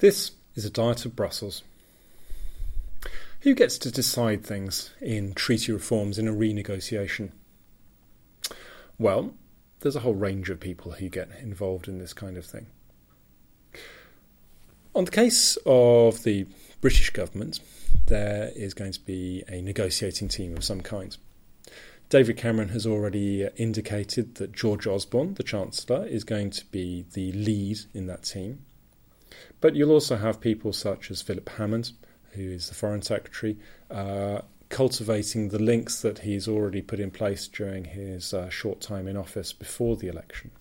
This is a diet of Brussels. Who gets to decide things in treaty reforms in a renegotiation? Well, there's a whole range of people who get involved in this kind of thing. On the case of the British government, there is going to be a negotiating team of some kind. David Cameron has already indicated that George Osborne, the Chancellor, is going to be the lead in that team. But you'll also have people such as Philip Hammond, who is the Foreign Secretary, uh, cultivating the links that he's already put in place during his uh, short time in office before the election.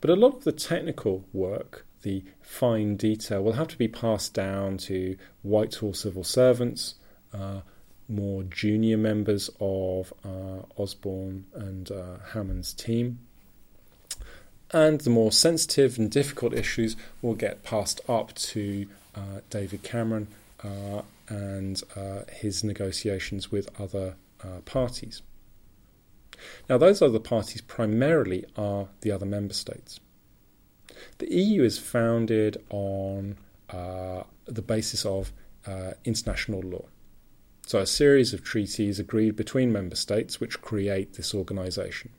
But a lot of the technical work, the fine detail, will have to be passed down to Whitehall civil servants, uh, more junior members of uh, Osborne and uh, Hammond's team. And the more sensitive and difficult issues will get passed up to uh, David Cameron uh, and uh, his negotiations with other uh, parties. Now, those other parties primarily are the other member states. The EU is founded on uh, the basis of uh, international law. So, a series of treaties agreed between member states which create this organisation.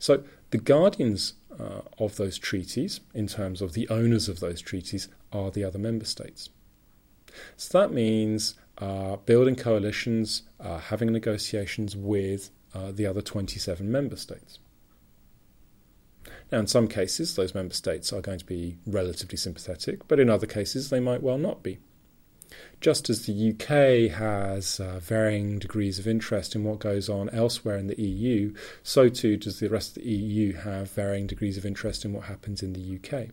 So, the guardians uh, of those treaties, in terms of the owners of those treaties, are the other member states. So that means uh, building coalitions, uh, having negotiations with uh, the other 27 member states. Now, in some cases, those member states are going to be relatively sympathetic, but in other cases, they might well not be. Just as the UK has uh, varying degrees of interest in what goes on elsewhere in the EU, so too does the rest of the EU have varying degrees of interest in what happens in the UK.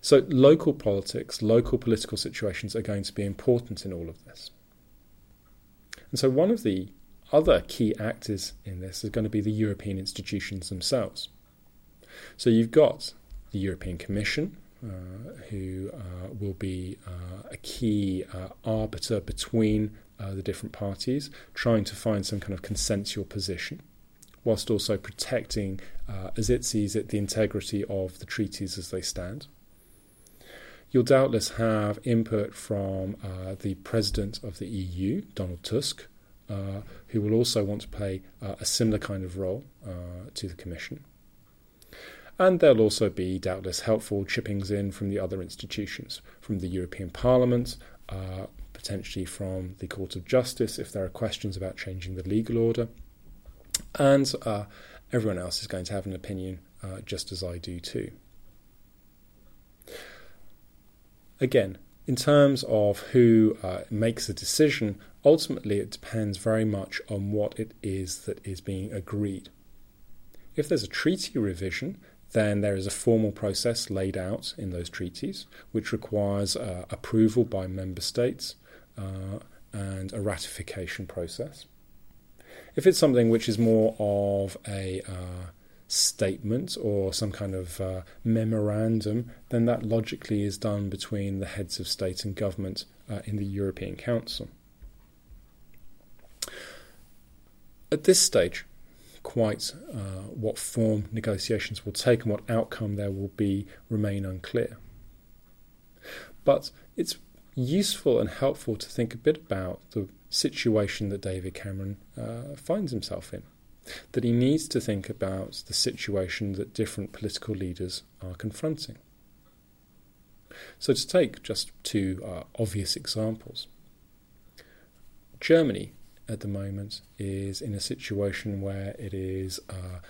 So, local politics, local political situations are going to be important in all of this. And so, one of the other key actors in this is going to be the European institutions themselves. So, you've got the European Commission, who uh, will be uh, a key uh, arbiter between uh, the different parties, trying to find some kind of consensual position, whilst also protecting, uh, as it sees it, the integrity of the treaties as they stand. You'll doubtless have input from uh, the President of the EU, Donald Tusk, uh, who will also want to play uh, a similar kind of role uh, to the Commission. And there'll also be doubtless helpful chippings in from the other institutions, from the European Parliament, uh, potentially from the Court of Justice if there are questions about changing the legal order. And uh, everyone else is going to have an opinion, just as I do too. Again, in terms of who uh, makes a decision, ultimately it depends very much on what it is that is being agreed. If there's a treaty revision, then there is a formal process laid out in those treaties which requires uh, approval by member states uh, and a ratification process. If it's something which is more of a uh, statement or some kind of uh, memorandum, then that logically is done between the heads of state and government uh, in the European Council. At this stage, quite uh, what form negotiations will take and what outcome there will be remain unclear. But it's useful and helpful to think a bit about the situation that David Cameron uh, finds himself in that he needs to think about the situation that different political leaders are confronting. So, to take just two uh, obvious examples, Germany at the moment is in a situation where it is uh,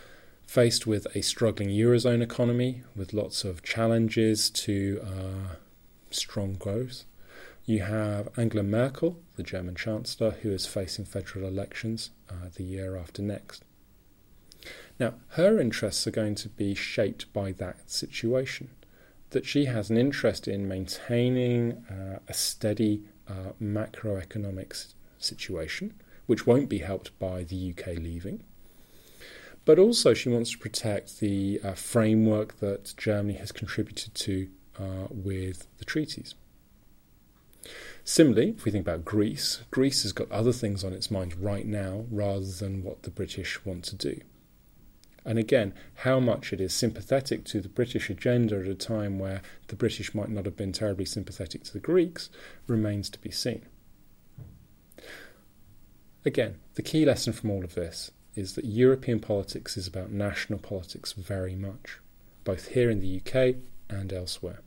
faced with a struggling Eurozone economy with lots of challenges to uh, strong growth. You have Angela Merkel, the German Chancellor, who is facing federal elections uh, the year after next. Now, her interests are going to be shaped by that situation. That she has an interest in maintaining uh, a steady uh, macroeconomic situation, which won't be helped by the UK leaving. But also, she wants to protect the uh, framework that Germany has contributed to uh, with the treaties. Similarly, if we think about Greece, Greece has got other things on its mind right now rather than what the British want to do. And again, how much it is sympathetic to the British agenda at a time where the British might not have been terribly sympathetic to the Greeks remains to be seen. Again, the key lesson from all of this is that European politics is about national politics very much, both here in the UK and elsewhere.